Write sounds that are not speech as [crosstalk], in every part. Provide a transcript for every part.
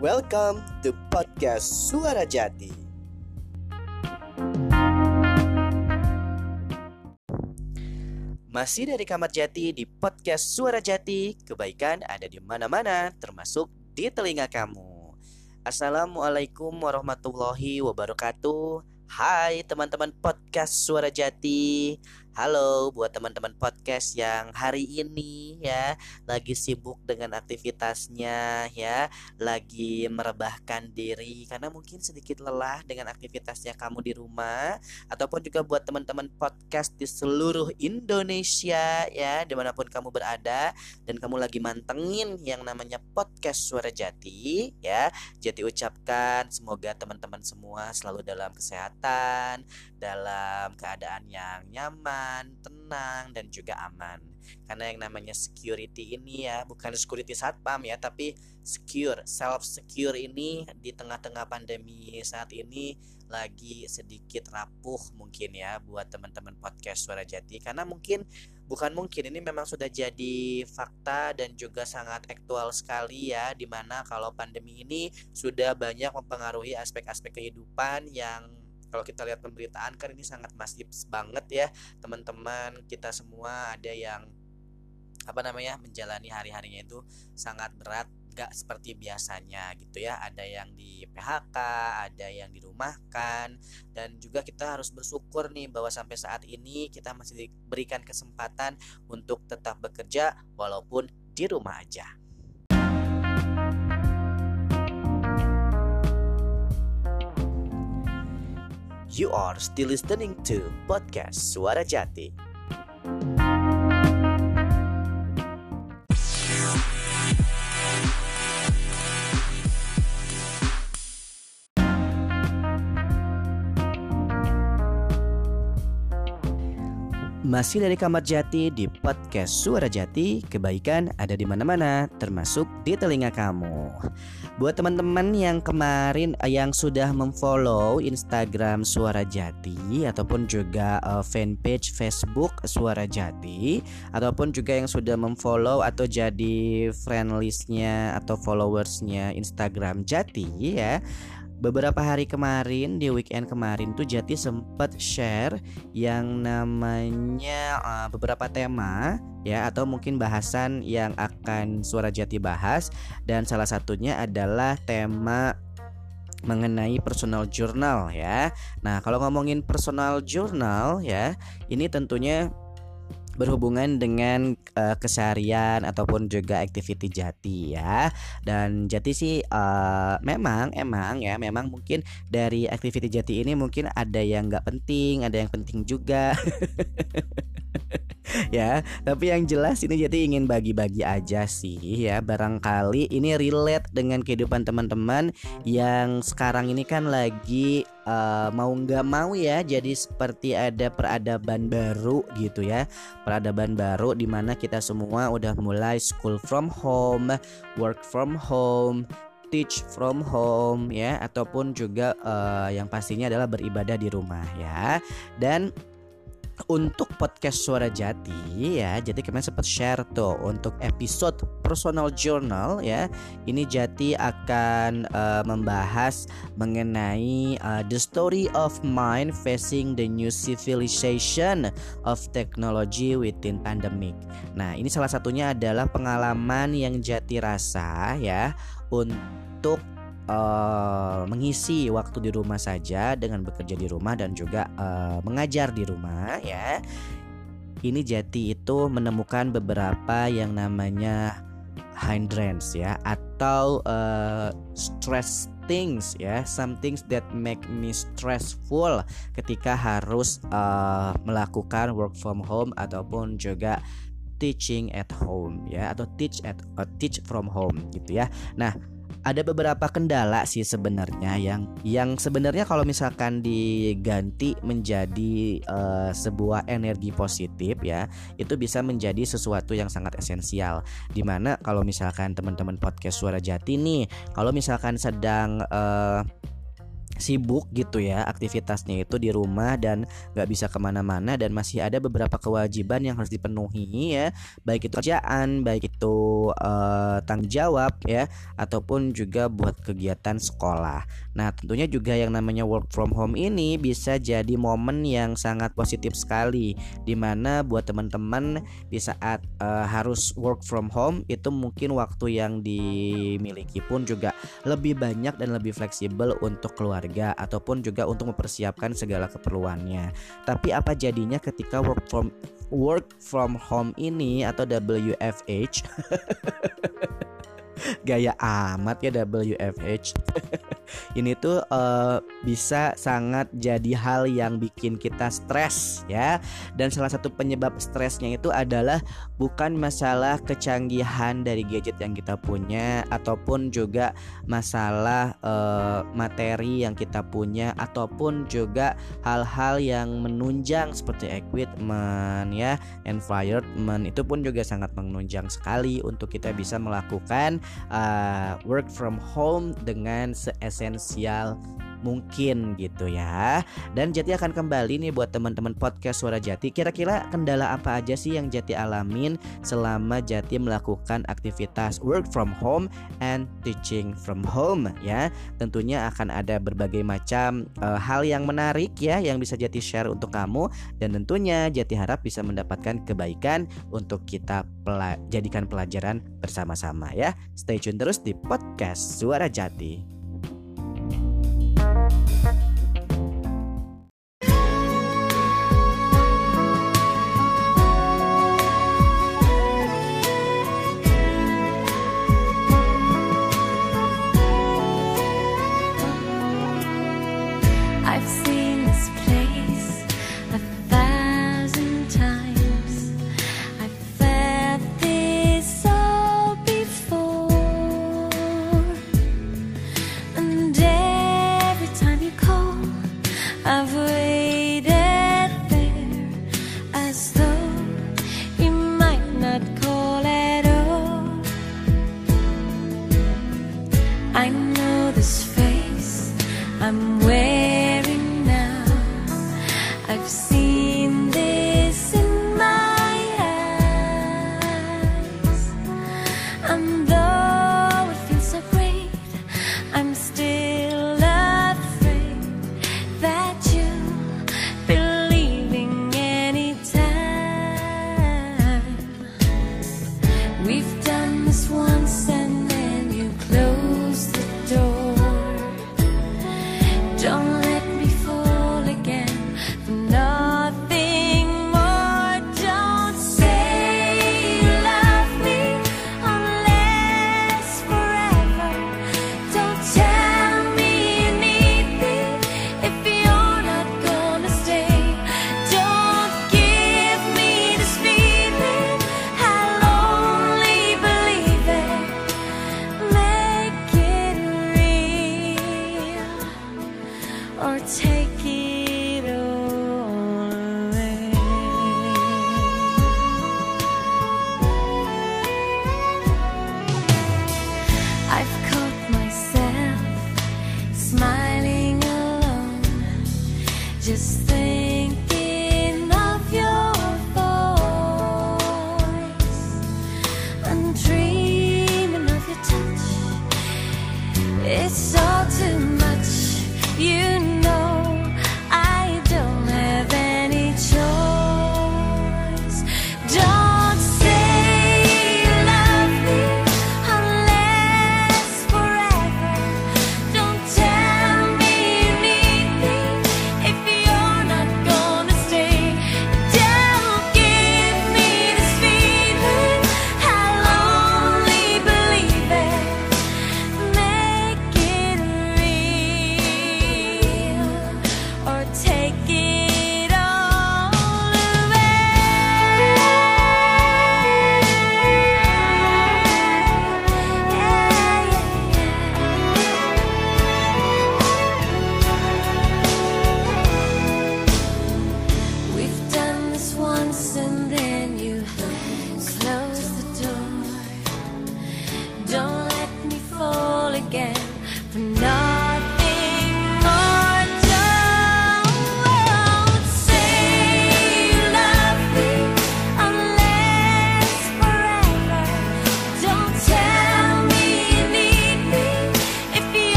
Welcome to podcast Suara Jati. Masih dari kamar Jati di podcast Suara Jati, kebaikan ada di mana-mana, termasuk di telinga kamu. Assalamualaikum warahmatullahi wabarakatuh. Hai teman-teman podcast Suara Jati. Halo buat teman-teman podcast yang hari ini ya lagi sibuk dengan aktivitasnya ya, lagi merebahkan diri karena mungkin sedikit lelah dengan aktivitasnya kamu di rumah ataupun juga buat teman-teman podcast di seluruh Indonesia ya, di mana pun kamu berada dan kamu lagi mantengin yang namanya podcast Suara Jati ya. Jati ucapkan semoga teman-teman semua selalu dalam kesehatan, dalam keadaan yang nyaman tenang, dan juga aman. Karena yang namanya security ini ya bukan security satpam ya, tapi secure, self secure ini di tengah-tengah pandemi saat ini lagi sedikit rapuh mungkin ya buat teman-teman podcast Suara Jati karena mungkin bukan mungkin ini memang sudah jadi fakta dan juga sangat aktual sekali ya di mana kalau pandemi ini sudah banyak mempengaruhi aspek-aspek kehidupan yang kalau kita lihat pemberitaan kan ini sangat masif banget ya teman-teman kita semua ada yang apa namanya menjalani hari-harinya itu sangat berat gak seperti biasanya gitu ya. Ada yang di PHK ada yang dirumahkan dan juga kita harus bersyukur nih bahwa sampai saat ini kita masih diberikan kesempatan untuk tetap bekerja walaupun di rumah aja You are still listening to podcast Suara Jati. Masih dari kamar Jati di podcast Suara Jati, kebaikan ada di mana-mana, termasuk di telinga kamu. Buat teman-teman yang kemarin eh, yang sudah memfollow Instagram Suara Jati ataupun juga uh, fanpage Facebook Suara Jati ataupun juga yang sudah memfollow atau jadi friend listnya atau followersnya Instagram Jati ya beberapa hari kemarin di weekend kemarin tuh Jati sempat share yang namanya uh, beberapa tema ya atau mungkin bahasan yang akan suara Jati bahas dan salah satunya adalah tema mengenai personal journal ya. Nah, kalau ngomongin personal journal ya, ini tentunya berhubungan dengan uh, keseharian ataupun juga activity Jati ya. Dan Jati sih uh, memang emang ya memang mungkin dari activity Jati ini mungkin ada yang nggak penting, ada yang penting juga. [laughs] [laughs] ya tapi yang jelas ini jadi ingin bagi-bagi aja sih ya. Barangkali ini relate dengan kehidupan teman-teman yang sekarang ini kan lagi uh, mau nggak mau ya jadi seperti ada peradaban baru gitu ya. Peradaban baru di mana kita semua udah mulai school from home work from home teach from home ya. Ataupun juga uh, yang pastinya adalah beribadah di rumah ya. Dan untuk podcast Suara Jati ya. Jadi kemarin sempat share tuh untuk episode personal journal ya. Ini Jati akan uh, membahas mengenai uh, the story of mind facing the new civilization of technology within pandemic. Nah, ini salah satunya adalah pengalaman yang Jati rasa ya untuk uh, mengisi waktu di rumah saja dengan bekerja di rumah dan juga uh, mengajar di rumah ya. Ini Jati itu menemukan beberapa yang namanya hindrance ya atau uh, stress things ya some things that make me stressful ketika harus uh, melakukan work from home ataupun juga teaching at home ya atau teach at uh, teach from home gitu ya. Nah, ada beberapa kendala sih sebenarnya yang yang sebenarnya kalau misalkan diganti menjadi uh, sebuah energi positif ya itu bisa menjadi sesuatu yang sangat esensial. Di mana kalau misalkan teman-teman podcast suara jati nih kalau misalkan sedang uh, sibuk gitu ya aktivitasnya itu di rumah dan nggak bisa ke mana-mana dan masih ada beberapa kewajiban yang harus dipenuhi ya. Baik itu kerjaan baik itu uh, tanggung jawab ya ataupun juga buat kegiatan sekolah. Nah tentunya juga yang namanya work from home ini bisa jadi momen yang sangat positif sekali di mana buat teman-teman di saat uh, harus work from home itu mungkin waktu yang dimiliki pun juga lebih banyak dan lebih fleksibel untuk keluarga ataupun juga untuk mempersiapkan segala keperluannya. Tapi apa jadinya ketika work from work from home ini atau WFH [laughs] gaya amat ya WFH [laughs] ini tuh uh, bisa sangat jadi hal yang bikin kita stres ya. Dan salah satu penyebab stresnya itu adalah bukan masalah kecanggihan dari gadget yang kita punya ataupun juga masalah uh, materi yang kita punya ataupun juga hal-hal yang menunjang seperti equipment ya environment. Itu pun juga sangat menunjang sekali untuk kita bisa melakukan uh, work from home dengan seesensial mungkin gitu ya. Dan Jati akan kembali nih buat teman-teman podcast Suara Jati. Kira-kira kendala apa aja sih yang Jati alamin selama Jati melakukan aktivitas work from home and teaching from home ya. Tentunya akan ada berbagai macam uh, hal yang menarik ya yang bisa Jati share untuk kamu dan tentunya Jati harap bisa mendapatkan kebaikan untuk kita pela jadikan pelajaran bersama-sama ya. Stay tune terus di podcast Suara Jati.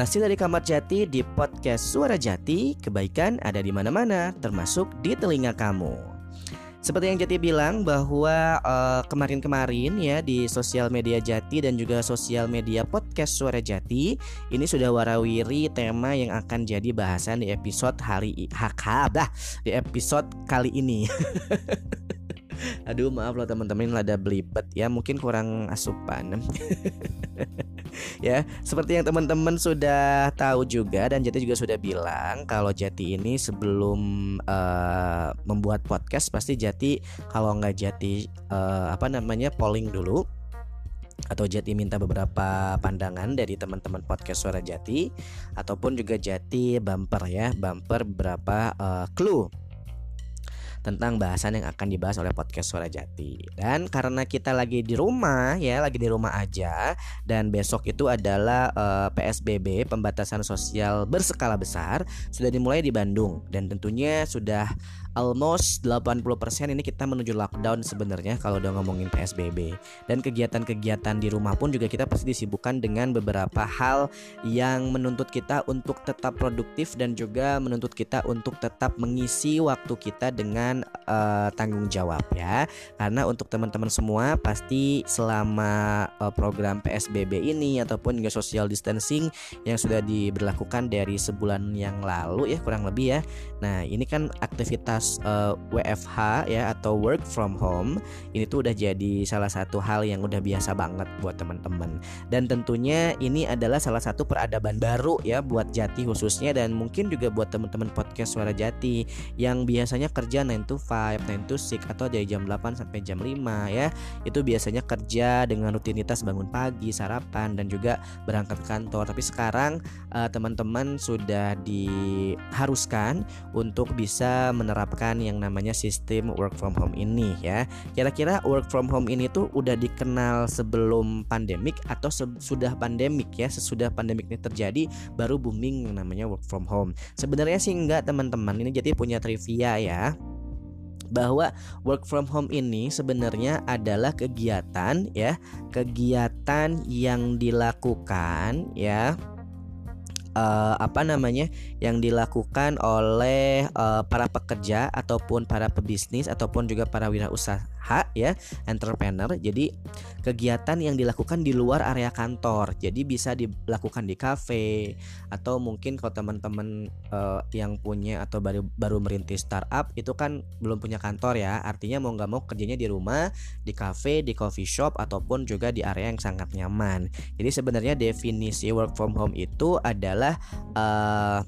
Masih dari Kamar Jati di podcast Suara Jati, kebaikan ada di mana-mana, termasuk di telinga kamu. Seperti yang Jati bilang bahwa uh, kemarin-kemarin ya di sosial media Jati dan juga sosial media podcast Suara Jati ini sudah warawiri tema yang akan jadi bahasan di episode hari hak dah di episode kali ini. [laughs] Aduh maaf loh teman-teman ada belibet ya mungkin kurang asupan [laughs] [laughs] Ya seperti yang teman-teman sudah tahu juga dan Jati juga sudah bilang Kalau Jati ini sebelum uh, membuat podcast pasti Jati kalau nggak Jati uh, apa namanya polling dulu atau Jati minta beberapa pandangan dari teman-teman podcast Suara Jati ataupun juga Jati bumper ya bumper beberapa uh, clue tentang bahasan yang akan dibahas oleh podcast Suara Jati. Dan karena kita lagi di rumah ya, lagi di rumah aja dan besok itu adalah uh, eh, PSBB pembatasan sosial berskala besar sudah dimulai di Bandung dan tentunya sudah almost 80% ini kita menuju lockdown sebenarnya kalau udah ngomongin PSBB. Dan kegiatan-kegiatan di rumah pun juga kita pasti disibukkan dengan beberapa hal yang menuntut kita untuk tetap produktif dan juga menuntut kita untuk tetap mengisi waktu kita dengan uh, tanggung jawab ya. Karena untuk teman-teman semua pasti selama uh, program PSBB ini ataupun juga social distancing yang sudah diberlakukan dari sebulan yang lalu ya kurang lebih ya. Nah, ini kan aktivitas uh, eh, WFH ya atau work from home ini tuh udah jadi salah satu hal yang udah biasa banget buat teman-teman dan tentunya ini adalah salah satu peradaban baru ya buat Jati khususnya dan mungkin juga buat teman-teman podcast Suara Jati yang biasanya kerja 9 to 5, 9 to 6 atau dari jam 8 sampai jam 5 ya. Itu biasanya kerja dengan rutinitas bangun pagi sarapan dan juga berangkat kantor. Tapi sekarang uh, teman-teman sudah diharuskan untuk bisa menerapkan menerapkan yang namanya sistem work from home ini ya. Kira-kira work from home ini tuh udah dikenal sebelum pandemik atau sudah pandemik ya? Sesudah pandemik ini terjadi baru booming yang namanya work from home. Sebenarnya sih enggak teman-teman. Ini jadi punya trivia ya bahwa work from home ini sebenarnya adalah kegiatan ya, kegiatan yang dilakukan ya uh, apa namanya yang dilakukan oleh uh, para pekerja ataupun para pebisnis ataupun juga para wirausaha ya entrepreneur. Jadi kegiatan yang dilakukan di luar area kantor. Jadi bisa dilakukan di cafe atau mungkin kalau teman-teman uh, yang punya atau baru baru merintis startup itu kan belum punya kantor ya. Artinya mau nggak mau kerjanya di rumah di cafe di coffee shop ataupun juga di area yang sangat nyaman. Jadi sebenarnya definisi work from home itu adalah uh,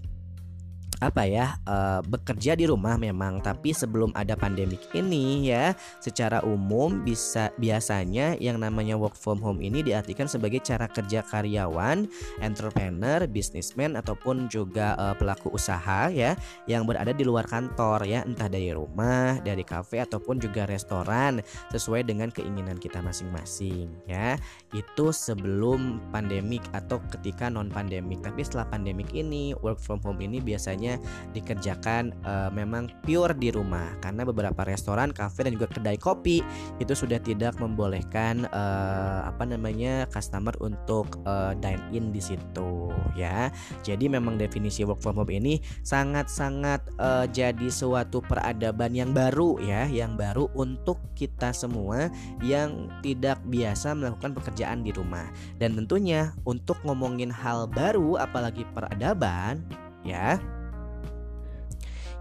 apa ya uh, bekerja di rumah memang tapi sebelum ada pandemik ini ya secara umum bisa biasanya yang namanya work from home ini diartikan sebagai cara kerja karyawan, entrepreneur, businessman ataupun juga uh, pelaku usaha ya yang berada di luar kantor ya entah dari rumah, dari kafe ataupun juga restoran sesuai dengan keinginan kita masing-masing ya. Itu sebelum pandemik atau ketika non pandemik. Tapi setelah pandemik ini work from home ini biasanya dikerjakan uh, memang pure di rumah karena beberapa restoran, kafe dan juga kedai kopi itu sudah tidak membolehkan uh, apa namanya customer untuk uh, dine in di situ ya. Jadi memang definisi work from home ini sangat-sangat uh, jadi suatu peradaban yang baru ya, yang baru untuk kita semua yang tidak biasa melakukan pekerjaan di rumah. Dan tentunya untuk ngomongin hal baru apalagi peradaban ya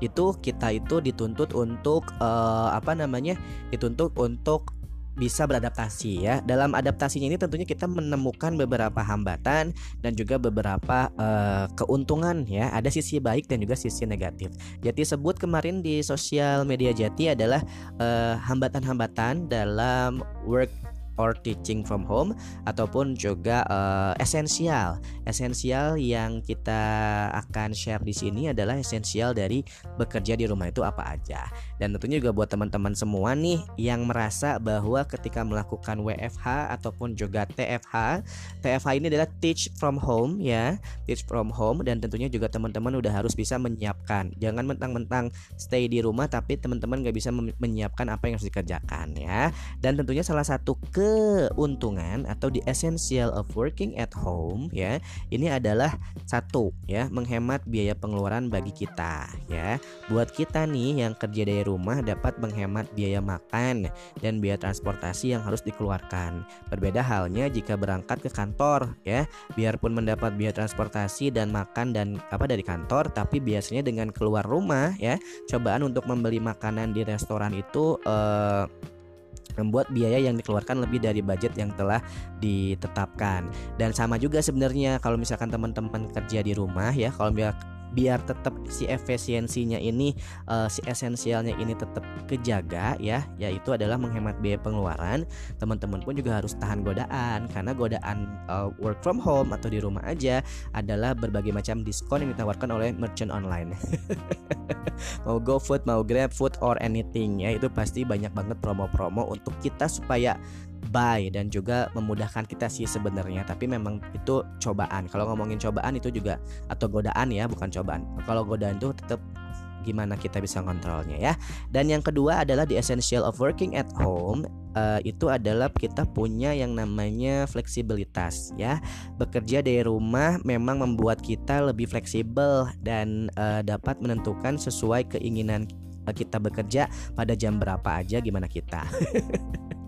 itu kita itu dituntut untuk uh, apa namanya dituntut untuk bisa beradaptasi ya. Dalam adaptasinya ini tentunya kita menemukan beberapa hambatan dan juga beberapa uh, keuntungan ya. Ada sisi baik dan juga sisi negatif. Jati sebut kemarin di sosial media Jati adalah eh, hambatan-hambatan uh, dalam work or teaching from home ataupun juga uh, esensial. Esensial yang kita akan share di sini adalah esensial dari bekerja di rumah itu apa aja. Dan tentunya juga buat teman-teman semua nih yang merasa bahwa ketika melakukan WFH ataupun juga TFH, TFH ini adalah teach from home ya, teach from home dan tentunya juga teman-teman udah harus bisa menyiapkan. Jangan mentang-mentang stay di rumah tapi teman-teman nggak bisa menyiapkan apa yang harus dikerjakan ya. Dan tentunya salah satu ke keuntungan atau the essential of working at home ya ini adalah satu ya menghemat biaya pengeluaran bagi kita ya. Buat kita nih yang kerja dari rumah dapat menghemat biaya makan dan biaya transportasi yang harus dikeluarkan. Berbeda halnya jika berangkat ke kantor ya biarpun mendapat biaya transportasi dan makan dan apa dari kantor tapi biasanya dengan keluar rumah ya cobaan untuk membeli makanan di restoran itu eh, membuat biaya yang dikeluarkan lebih dari budget yang telah ditetapkan. Dan sama juga sebenarnya kalau misalkan teman-teman kerja di rumah ya kalau biar tetap si efisiensinya ini uh, si esensialnya ini tetap kejaga ya yaitu adalah menghemat biaya pengeluaran. Teman-teman pun juga harus tahan godaan karena godaan uh, work from home atau di rumah aja adalah berbagai macam diskon yang ditawarkan oleh merchant online. [laughs] Mau GoFood mau GrabFood or anything ya itu pasti banyak banget promo-promo untuk kita supaya buy dan juga memudahkan kita sih sebenarnya tapi memang itu cobaan. Kalau ngomongin cobaan itu juga atau godaan ya bukan cobaan. Kalau godaan itu tetap gimana kita bisa kontrolnya ya. Dan yang kedua adalah the essential of working at home uh, itu adalah kita punya yang namanya fleksibilitas ya. Bekerja dari rumah memang membuat kita lebih fleksibel dan uh, dapat menentukan sesuai keinginan kita bekerja pada jam berapa aja gimana kita [laughs]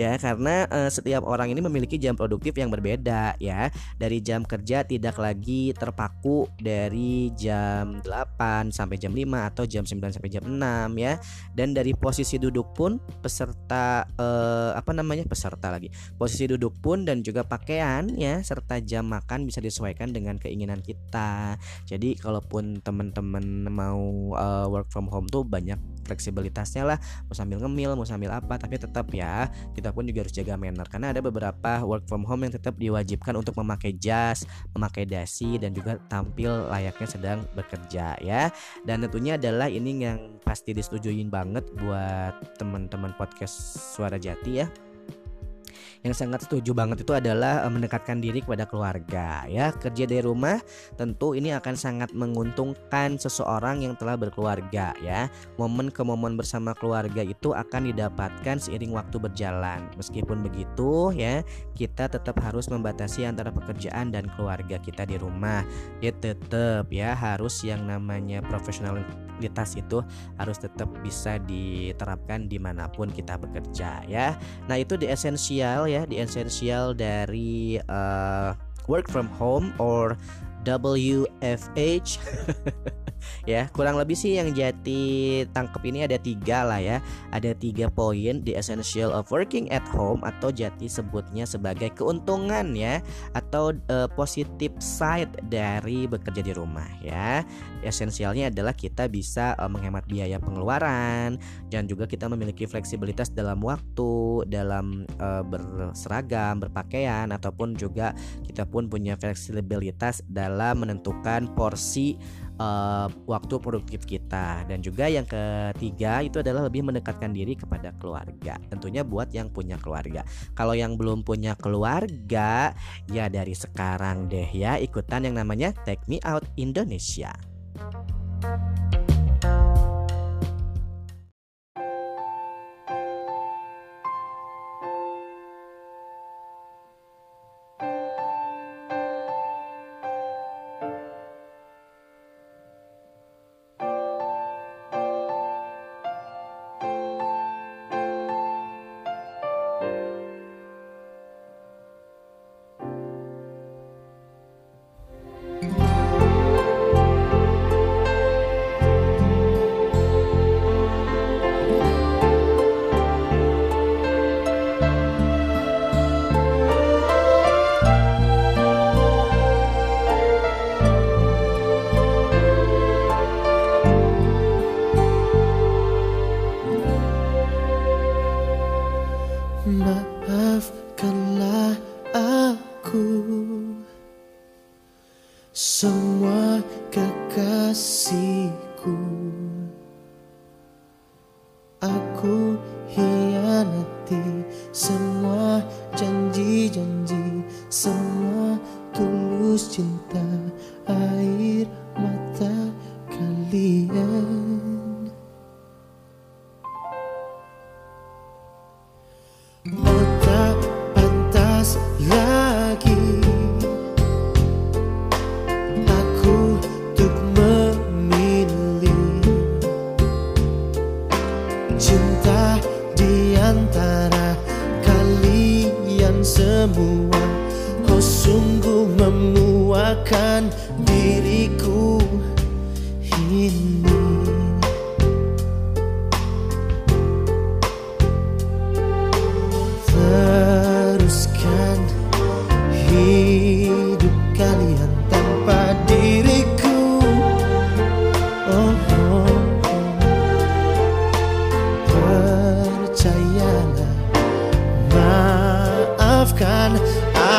ya karena uh, setiap orang ini memiliki jam produktif yang berbeda ya. Dari jam kerja tidak lagi terpaku dari jam 8 sampai jam 5 atau jam 9 sampai jam 6 ya. Dan dari posisi duduk pun peserta uh, apa namanya peserta lagi. Posisi duduk pun dan juga pakaian ya serta jam makan bisa disesuaikan dengan keinginan kita. Jadi kalaupun teman-teman mau uh, work from home tuh banyak fleksibilitasnya lah. Mau sambil ngemil mau sambil apa tapi tetap ya kita pun juga harus jaga manner. Karena ada beberapa work from home yang tetap diwajibkan untuk memakai jas memakai dasi dan juga tampil layaknya sedang bekerja ya. Dan tentunya adalah ini yang pasti disetujuin banget buat teman-teman podcast suara jati ya yang sangat setuju banget itu adalah uh, mendekatkan diri kepada keluarga ya. Kerja dari rumah tentu ini akan sangat menguntungkan seseorang yang telah berkeluarga ya. Momen ke momen bersama keluarga itu akan didapatkan seiring waktu berjalan. Meskipun begitu ya kita tetap harus membatasi antara pekerjaan dan keluarga kita di rumah. Ya tetap ya harus yang namanya profesionalitas itu harus tetap bisa diterapkan di mana pun kita bekerja ya. Nah itu di esensial ya di esensial dari uh, work from home or WFH [laughs] ya kurang lebih sih yang jati tangkep ini ada tiga lah ya. Ada tiga poin di essential of working at home atau jati sebutnya sebagai keuntungan ya atau uh, positive side dari bekerja di rumah ya esensialnya adalah kita bisa uh, menghemat biaya pengeluaran dan juga kita memiliki fleksibilitas dalam waktu dalam uh, berseragam berpakaian ataupun juga kita pun punya fleksibilitas dalam menentukan porsi uh, waktu produktif kita. Dan juga yang ketiga itu adalah lebih mendekatkan diri kepada keluarga tentunya buat yang punya keluarga. Kalau yang belum punya keluarga ya dari sekarang deh ya ikutan yang namanya Take Me Out Indonesia Thank you. Maafkanlah aku. Semua kekasihku. Aku hianati semua janji-janji Semua tulus cinta.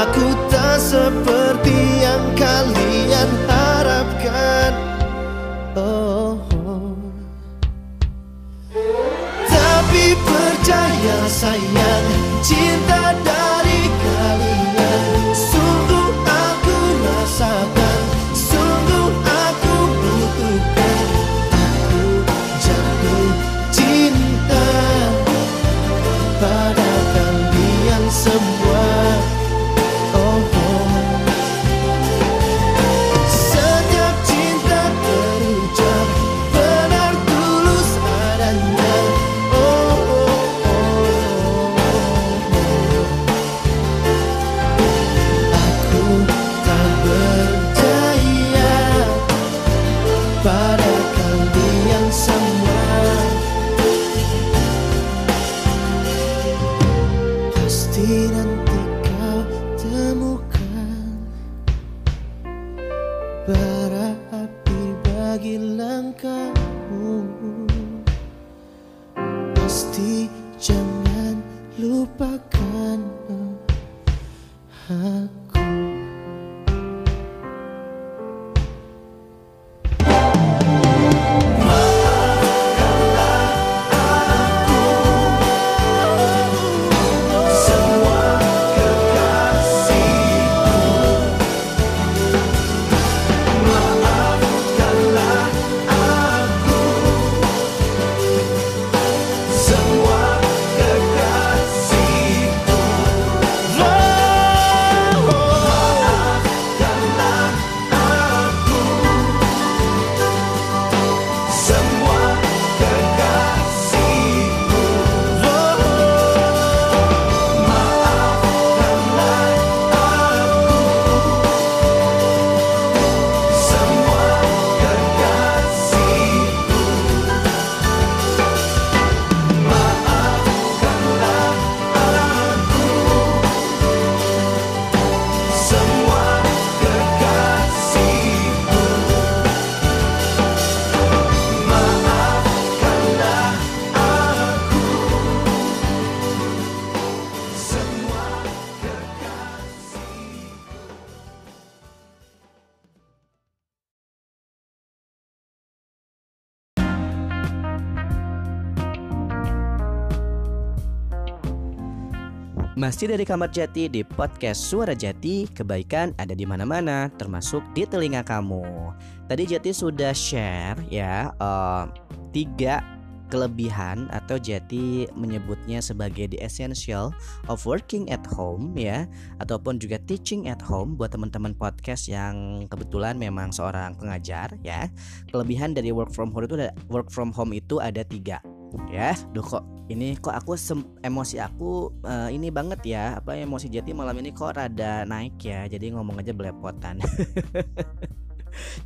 Aku tak seperti yang kalian harapkan Oh, oh. Tapi percaya sayang Cinta dari Masih dari Kamar Jati di podcast Suara Jati, kebaikan ada di mana-mana, termasuk di telinga kamu. Tadi Jati sudah share ya eh, tiga kelebihan atau Jati menyebutnya sebagai the essential of working at home ya ataupun juga teaching at home buat teman-teman podcast yang kebetulan memang seorang pengajar ya kelebihan dari work from home itu work from home itu ada tiga ya. Duh kok ini kok aku emosi aku eh, ini banget ya apa emosi jati malam ini kok rada naik ya jadi ngomong aja belepotan [laughs]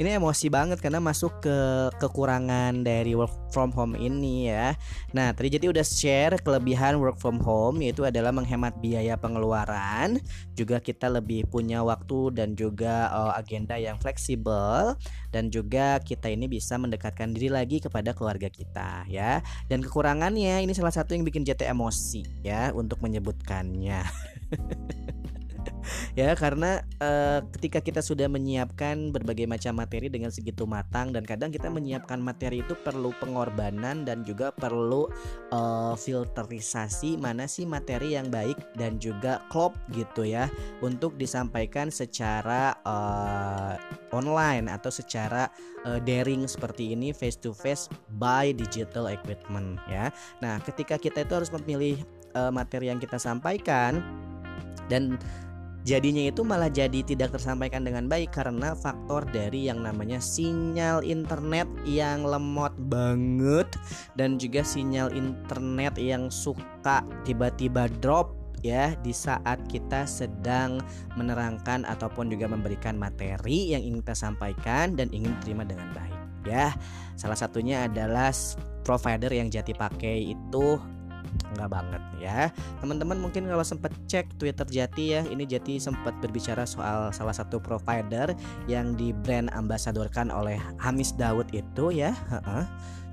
ini emosi banget karena masuk ke kekurangan dari work from home ini ya. Nah, tadi jadi udah share kelebihan work from home yaitu adalah menghemat biaya pengeluaran, juga kita lebih punya waktu dan juga eh, agenda yang fleksibel dan juga kita ini bisa mendekatkan diri lagi kepada keluarga kita ya. Dan kekurangannya ini salah satu yang bikin JT emosi ya untuk menyebutkannya. [laughs] [laughs] ya karena eh, ketika kita sudah menyiapkan berbagai macam materi dengan segitu matang dan kadang kita menyiapkan materi itu perlu pengorbanan dan juga perlu eh, filterisasi mana sih materi yang baik dan juga klop gitu ya untuk disampaikan secara eh, online atau secara eh, daring seperti ini face to face by digital equipment ya. Nah, ketika kita itu harus memilih eh, materi yang kita sampaikan dan jadinya itu malah jadi tidak tersampaikan dengan baik karena faktor dari yang namanya sinyal internet yang lemot banget dan juga sinyal internet yang suka tiba-tiba drop ya di saat kita sedang menerangkan ataupun juga memberikan materi yang ingin kita sampaikan dan ingin terima dengan baik ya. Salah satunya adalah provider yang Jati pakai itu enggak banget ya. Teman-teman mungkin kalau sempat cek Twitter Jati ya ini Jati sempat berbicara soal salah satu provider yang di brand ambasadorkan oleh Hamis Daud itu ya.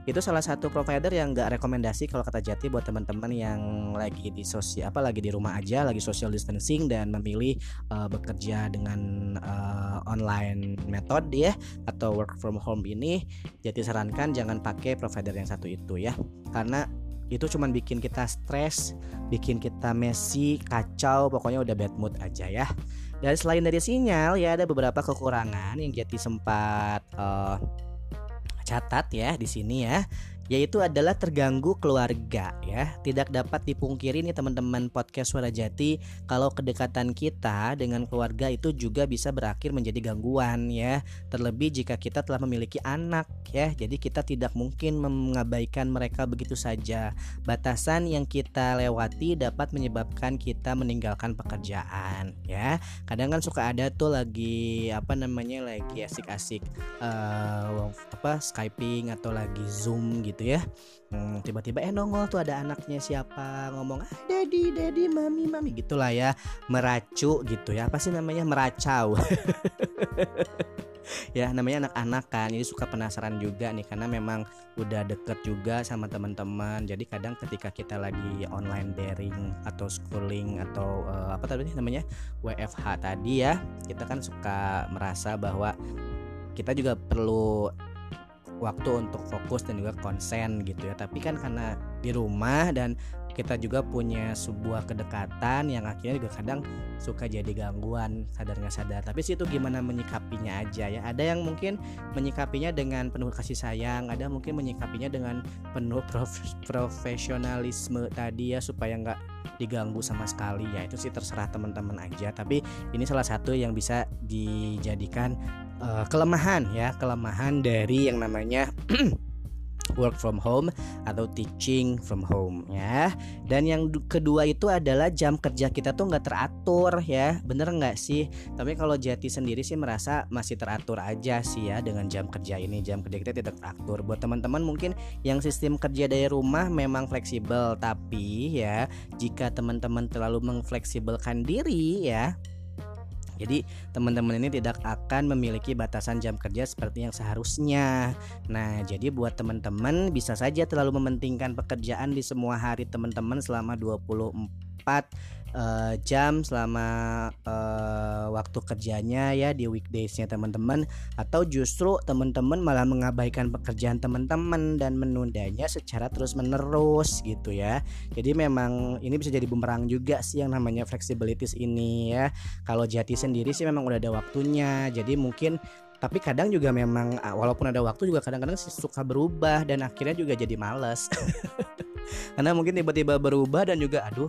Itu salah satu provider yang nggak rekomendasi kalau kata Jati buat teman-teman yang lagi di sosial apa lagi di rumah aja lagi social distancing dan memilih uh, bekerja dengan uh, online method ya atau work from home ini Jati sarankan jangan pakai provider yang satu itu ya. Karena itu cuma bikin kita stres, bikin kita messy, kacau, pokoknya udah bad mood aja ya. Dan selain dari sinyal ya ada beberapa kekurangan yang Jati sempat uh, catat ya di sini ya yaitu adalah terganggu keluarga ya. Tidak dapat dipungkiri nih teman-teman podcast Suara Jati kalau kedekatan kita dengan keluarga itu juga bisa berakhir menjadi gangguan ya. Terlebih jika kita telah memiliki anak ya. Jadi kita tidak mungkin mengabaikan mereka begitu saja. Batasan yang kita lewati dapat menyebabkan kita meninggalkan pekerjaan ya. Kadang kan suka ada tuh lagi apa namanya lagi asik-asik uh, apa skyping atau lagi zoom gitu gitu ya. Hmm, tiba-tiba eh nongol tuh ada anaknya siapa? Ngomong ah daddy daddy mami mami. Gitulah ya meracu gitu ya. Apa sih namanya? Meracau. [laughs] Ya namanya anak-anak kan. Jadi suka penasaran juga nih karena memang udah deket juga sama teman-teman. Jadi kadang ketika kita lagi online daring atau schooling atau uh, apa tadi namanya? WFH tadi ya kita kan suka merasa bahwa kita juga perlu waktu untuk fokus dan juga konsen gitu ya. Tapi kan karena di rumah dan kita juga punya sebuah kedekatan yang akhirnya juga kadang suka jadi gangguan sadar nggak sadar. Tapi sih itu gimana menyikapinya aja ya. Ada yang mungkin menyikapinya dengan penuh kasih sayang ada mungkin menyikapinya dengan penuh [laughs] prof profesionalisme tadi ya supaya nggak diganggu sama sekali ya. Itu sih terserah teman-teman aja. Tapi ini salah satu yang bisa dijadikan uh, kelemahan ya kelemahan dari yang namanya [clears throat] work from home atau teaching from home ya. Dan yang kedua itu adalah jam kerja kita tuh nggak teratur ya bener nggak sih? Tapi kalau Jati sendiri sih merasa masih teratur aja sih ya dengan jam kerja ini jam kerja kita tidak teratur. Buat teman-teman mungkin yang sistem kerja dari rumah memang fleksibel tapi ya jika teman-teman terlalu mengfleksibelkan diri ya jadi teman-teman ini tidak akan memiliki batasan jam kerja seperti yang seharusnya. Nah, jadi buat teman-teman bisa saja terlalu mementingkan pekerjaan di semua hari teman-teman selama 24 uh, jam selama uh, waktu kerjanya ya di weekdaysnya teman-teman. Atau justru teman-teman malah mengabaikan pekerjaan teman-teman dan menundanya secara terus menerus gitu ya. Jadi memang ini bisa jadi bumerang juga sih yang namanya flexibilities ini ya. Kalau jati sendiri sih memang udah ada waktunya. Jadi mungkin tapi kadang juga memang walaupun ada waktu juga kadang-kadang suka berubah dan akhirnya juga jadi males. [laughs] Karena mungkin tiba-tiba berubah dan juga aduh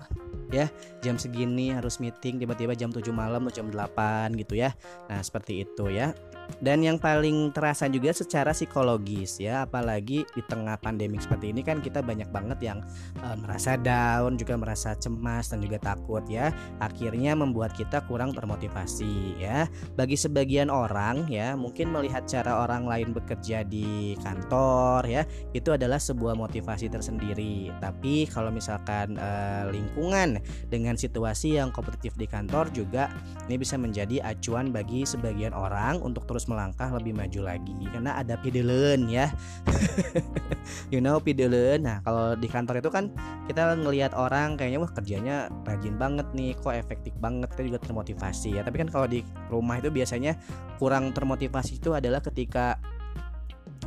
ya jam segini harus meeting tiba-tiba jam 7 malam atau jam 8 gitu ya. Nah seperti itu ya. Dan yang paling terasa juga secara psikologis ya apalagi di tengah pandemi seperti ini kan kita banyak banget yang uh, merasa down juga merasa cemas dan juga takut ya. Akhirnya membuat kita kurang termotivasi ya. Bagi sebagian orang ya mungkin melihat cara orang lain bekerja di kantor ya itu adalah sebuah motivasi tersendiri. Tapi kalau misalkan uh, lingkungan dengan situasi yang kompetitif di kantor juga ini bisa menjadi acuan bagi sebagian orang untuk terus melangkah lebih maju lagi. Karena ada pidelen ya. [laughs] You know pidelen nah kalau di kantor itu kan kita ngelihat orang kayaknya wah kerjanya rajin banget nih kok efektif banget. Kita juga termotivasi ya. Tapi kan kalau di rumah itu biasanya kurang termotivasi itu adalah ketika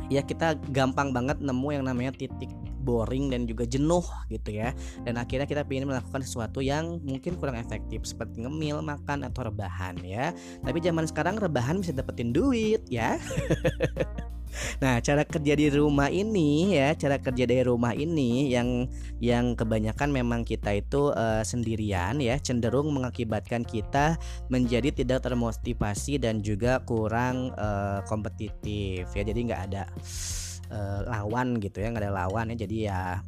ya kita gampang banget nemu yang namanya titik boring dan juga jenuh gitu ya. Dan akhirnya kita ingin melakukan sesuatu yang mungkin kurang efektif seperti ngemil makan atau rebahan ya. Tapi zaman sekarang rebahan bisa dapetin duit ya. [laughs] Nah, cara kerja di rumah ini ya, cara kerja dari rumah ini yang yang kebanyakan memang kita itu eh, sendirian ya, cenderung mengakibatkan kita menjadi tidak termotivasi dan juga kurang eh, kompetitif ya. Jadi nggak ada eh, lawan gitu ya, nggak ada lawan ya. Jadi ya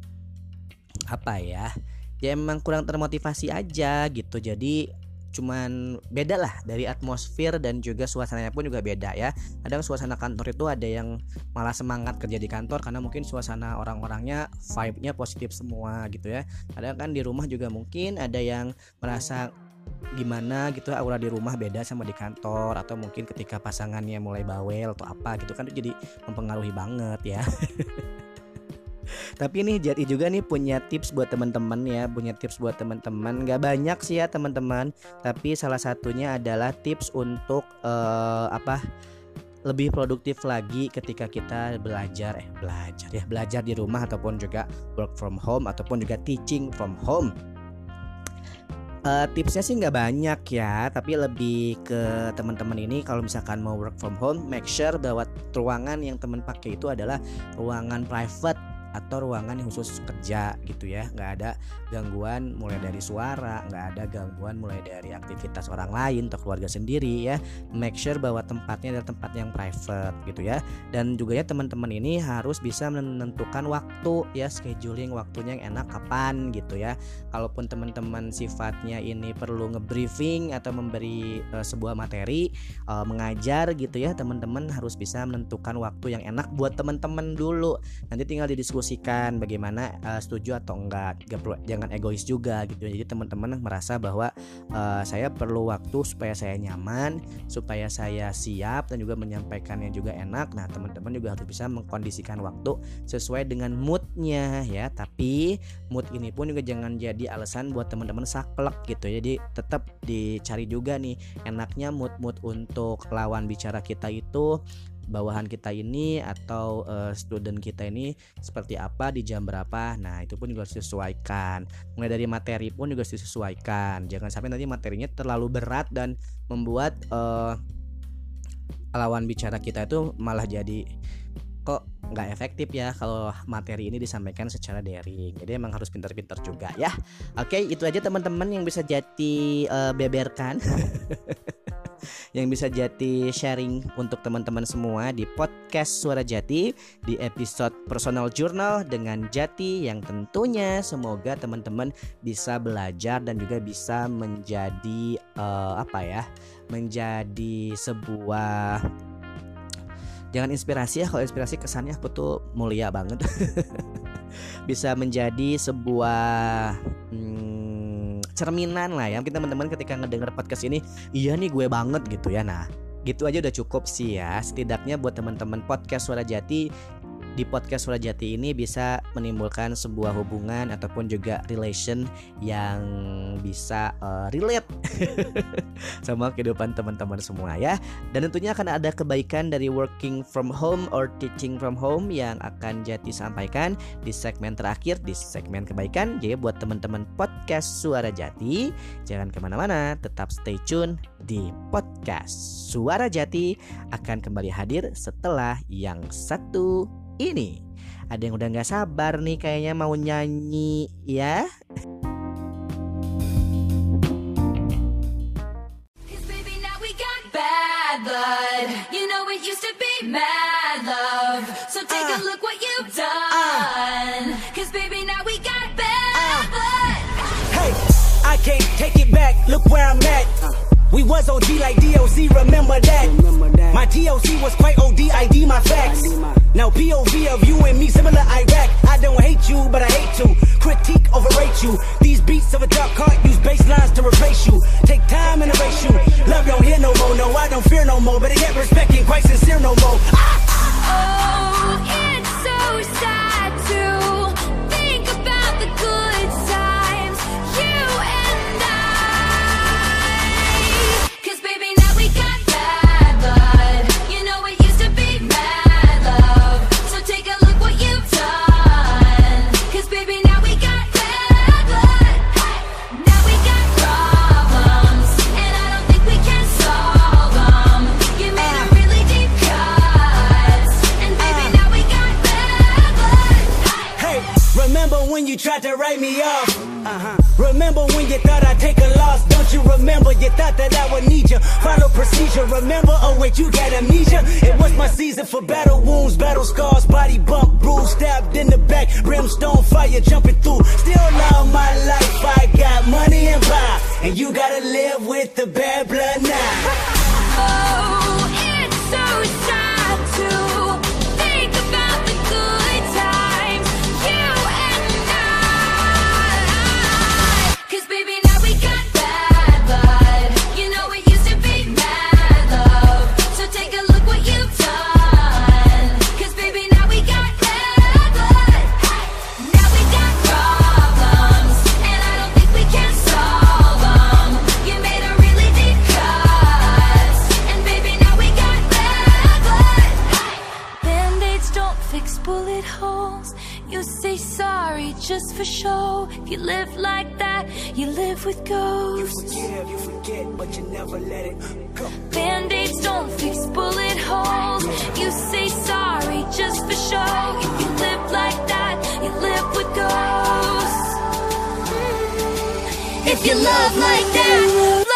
apa ya? Ya emang kurang termotivasi aja gitu. Jadi cuman beda lah dari atmosfer dan juga suasananya pun juga beda ya kadang suasana kantor itu ada yang malah semangat kerja di kantor karena mungkin suasana orang-orangnya vibe-nya positif semua gitu ya kadang kan di rumah juga mungkin ada yang merasa gimana gitu aura di rumah beda sama di kantor atau mungkin ketika pasangannya mulai bawel atau apa gitu kan jadi mempengaruhi banget ya [laughs] Tapi nih Jati juga nih punya tips buat teman-teman ya, punya tips buat teman-teman. Gak banyak sih ya teman-teman, tapi salah satunya adalah tips untuk eh, apa? lebih produktif lagi ketika kita belajar eh belajar ya belajar di rumah ataupun juga work from home ataupun juga teaching from home Eh, tipsnya sih nggak banyak ya, tapi lebih ke teman-teman ini kalau misalkan mau work from home, make sure bahwa ruangan yang teman pakai itu adalah ruangan private atau ruangan khusus kerja gitu ya. Nggak ada gangguan mulai dari suara nggak ada gangguan mulai dari aktivitas orang lain atau keluarga sendiri ya. Make sure bahwa tempatnya adalah tempat yang private gitu ya. Dan juga ya teman-teman ini harus bisa menentukan waktu ya scheduling waktunya yang enak kapan gitu ya. Kalaupun teman-teman sifatnya ini perlu ngebriefing atau memberi eh, sebuah materi eh, mengajar gitu ya teman-teman harus bisa menentukan waktu yang enak buat teman-teman dulu. Nanti tinggal didiskusikan bagaimana eh, setuju atau enggak. Gak perlu- jangan egois juga gitu. Jadi teman-teman merasa bahwa eh, saya perlu waktu supaya saya nyaman supaya saya siap dan juga menyampaikannya juga enak. Nah teman-teman juga harus bisa mengkondisikan waktu sesuai dengan moodnya ya. Tapi mood ini pun juga jangan jadi alasan buat teman-teman saklek gitu. Jadi tetap dicari juga nih enaknya mood-mood untuk lawan bicara kita itu bawahan kita ini atau eh, student kita ini seperti apa di jam berapa. Nah itu pun juga harus disesuaikan. Mulai dari materi pun juga harus disesuaikan. Jangan sampai nanti materinya terlalu berat dan membuat eh, lawan bicara kita itu malah jadi kok nggak efektif ya kalau materi ini disampaikan secara daring. Jadi emang harus pintar-pintar juga ya. Oke itu aja teman-teman yang bisa jadi eh, beberkan [laughs] yang bisa jadi sharing untuk teman-teman semua di podcast Suara Jati di episode personal journal dengan Jati yang tentunya semoga teman-teman bisa belajar dan juga bisa menjadi eh, apa ya menjadi sebuah jangan inspirasi ya kalau inspirasi kesannya aku tuh mulia banget. [laughs] Bisa menjadi sebuah hmm, cerminan lah ya. Mungkin teman-teman ketika ngedenger podcast ini iya nih gue banget gitu ya. Nah gitu aja udah cukup sih ya. Setidaknya buat teman-teman podcast suara jati di podcast Suara Jati ini bisa menimbulkan sebuah hubungan ataupun juga relation yang bisa eh, relate [laughs] sama kehidupan teman-teman semua ya. Dan tentunya akan ada kebaikan dari working from home or teaching from home yang akan Jati sampaikan di segmen terakhir di segmen kebaikan. Jadi buat teman-teman podcast Suara Jati jangan ke mana-mana, tetap stay tune di podcast Suara Jati akan kembali hadir setelah yang satu ini. Ada yang udah nggak sabar nih kayaknya mau nyanyi ya. Cause baby, now we got bad blood. You know it used to be mad love. So take a look what you've done. Cause baby, now we got bad blood. Hey, I can't take it back. Look where I'm at. We was OG like DOC, remember that. My DOC was quite OD, ID my facts. Now POV of you and me, similar Iraq. I don't hate you, but I hate to critique, overrate you. These beats of a dark heart use bass lines to replace you. Take time and erase you. Love don't hear no more, no, I don't fear no more. But I get respect ain't quite sincere no more. Ah! Oh, it's so sad to think about the good times. Write me off? Uh-huh. Remember when you thought I'd take a loss? Don't you remember? You thought that I would need you. Follow procedure. Remember? Oh wait, you got amnesia. It was my season for battle wounds, battle scars, body bump, bruise, stabbed in the back, brimstone fire jumping through. Still love my life. I got money and power, and you gotta live with the bad blood now. [laughs] Oh, it's so sad for show. If you live like that, you live with ghosts. You Forgive, you forget, but you never let it go. Band-aids don't fix bullet holes. You say sorry just for show. If you live like that, you live with ghosts. If you love like that,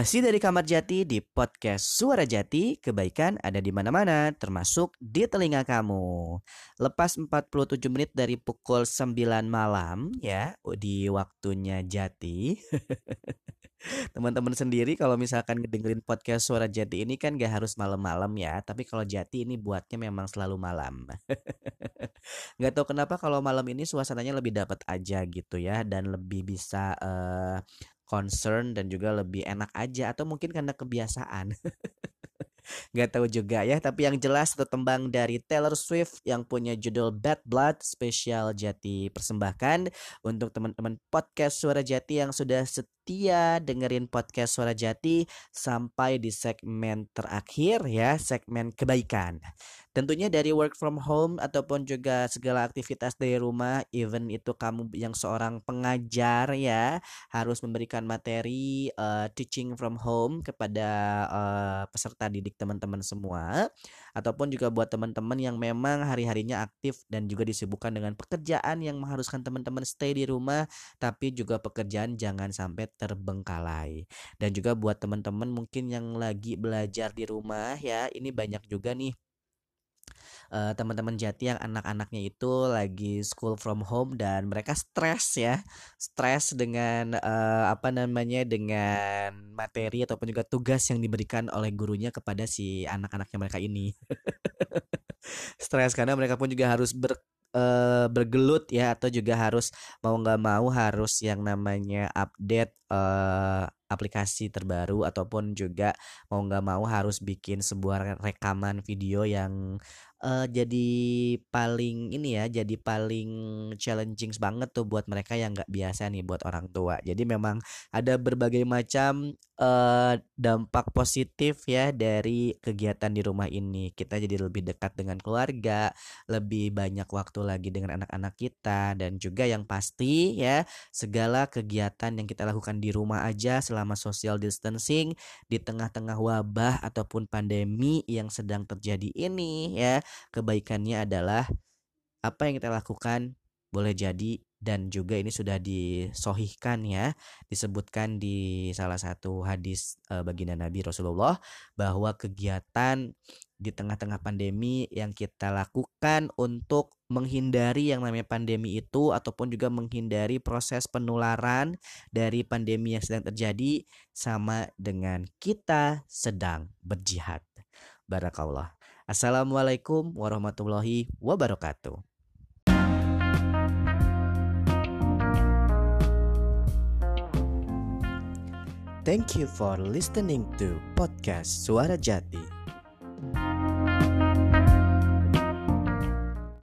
Masih dari Kamar Jati di podcast Suara Jati, kebaikan ada di mana-mana, termasuk di telinga kamu. Lepas 47 menit dari pukul 9 malam ya, di waktunya Jati. [laughs] Teman-teman sendiri kalau misalkan ngedengerin podcast Suara Jati ini kan gak harus malam-malam ya, tapi kalau Jati ini buatnya memang selalu malam. [laughs] Gak tahu kenapa kalau malam ini suasananya lebih dapat aja gitu ya, dan lebih bisa eh, concern dan juga lebih enak aja atau mungkin karena kebiasaan. [laughs] Gak tahu juga ya, tapi yang jelas satu tembang dari Taylor Swift yang punya judul Bad Blood spesial Jati persembahkan untuk teman-teman podcast Suara Jati yang sudah setia dengerin podcast Suara Jati sampai di segmen terakhir ya, segmen kebaikan. Tentunya dari work from home ataupun juga segala aktivitas dari rumah, even itu kamu yang seorang pengajar ya, harus memberikan materi eh, teaching from home kepada eh, peserta didik teman-teman semua, ataupun juga buat teman-teman yang memang hari-harinya aktif dan juga disibukkan dengan pekerjaan yang mengharuskan teman-teman stay di rumah, tapi juga pekerjaan jangan sampai terbengkalai. Dan juga buat teman-teman mungkin yang lagi belajar di rumah ya, ini banyak juga nih eh, teman-teman Jati yang anak-anaknya itu lagi school from home dan mereka stres ya stres dengan eh, apa namanya dengan materi ataupun juga tugas yang diberikan oleh gurunya kepada si anak-anaknya mereka ini [laughs] stres karena mereka pun juga harus ber eh, bergelut ya atau juga harus mau nggak mau harus yang namanya update eh, aplikasi terbaru ataupun juga mau nggak mau harus bikin sebuah rekaman video yang eh, jadi paling ini ya jadi paling challenging banget tuh buat mereka yang nggak biasa nih buat orang tua. Jadi memang ada berbagai macam eh, dampak positif ya dari kegiatan di rumah ini. Kita jadi lebih dekat dengan keluarga lebih banyak waktu lagi dengan anak-anak kita dan juga yang pasti ya segala kegiatan yang kita lakukan di rumah aja selama social distancing di tengah-tengah wabah ataupun pandemi yang sedang terjadi ini ya. Kebaikannya adalah apa yang kita lakukan boleh jadi dan juga ini sudah disohihkan ya disebutkan di salah satu hadis uh, baginda Nabi Rasulullah bahwa kegiatan di tengah-tengah pandemi yang kita lakukan untuk menghindari yang namanya pandemi itu ataupun juga menghindari proses penularan dari pandemi yang sedang terjadi sama dengan kita sedang berjihad. Barakallah. Assalamualaikum warahmatullahi wabarakatuh. Thank you for listening to podcast Suara Jati.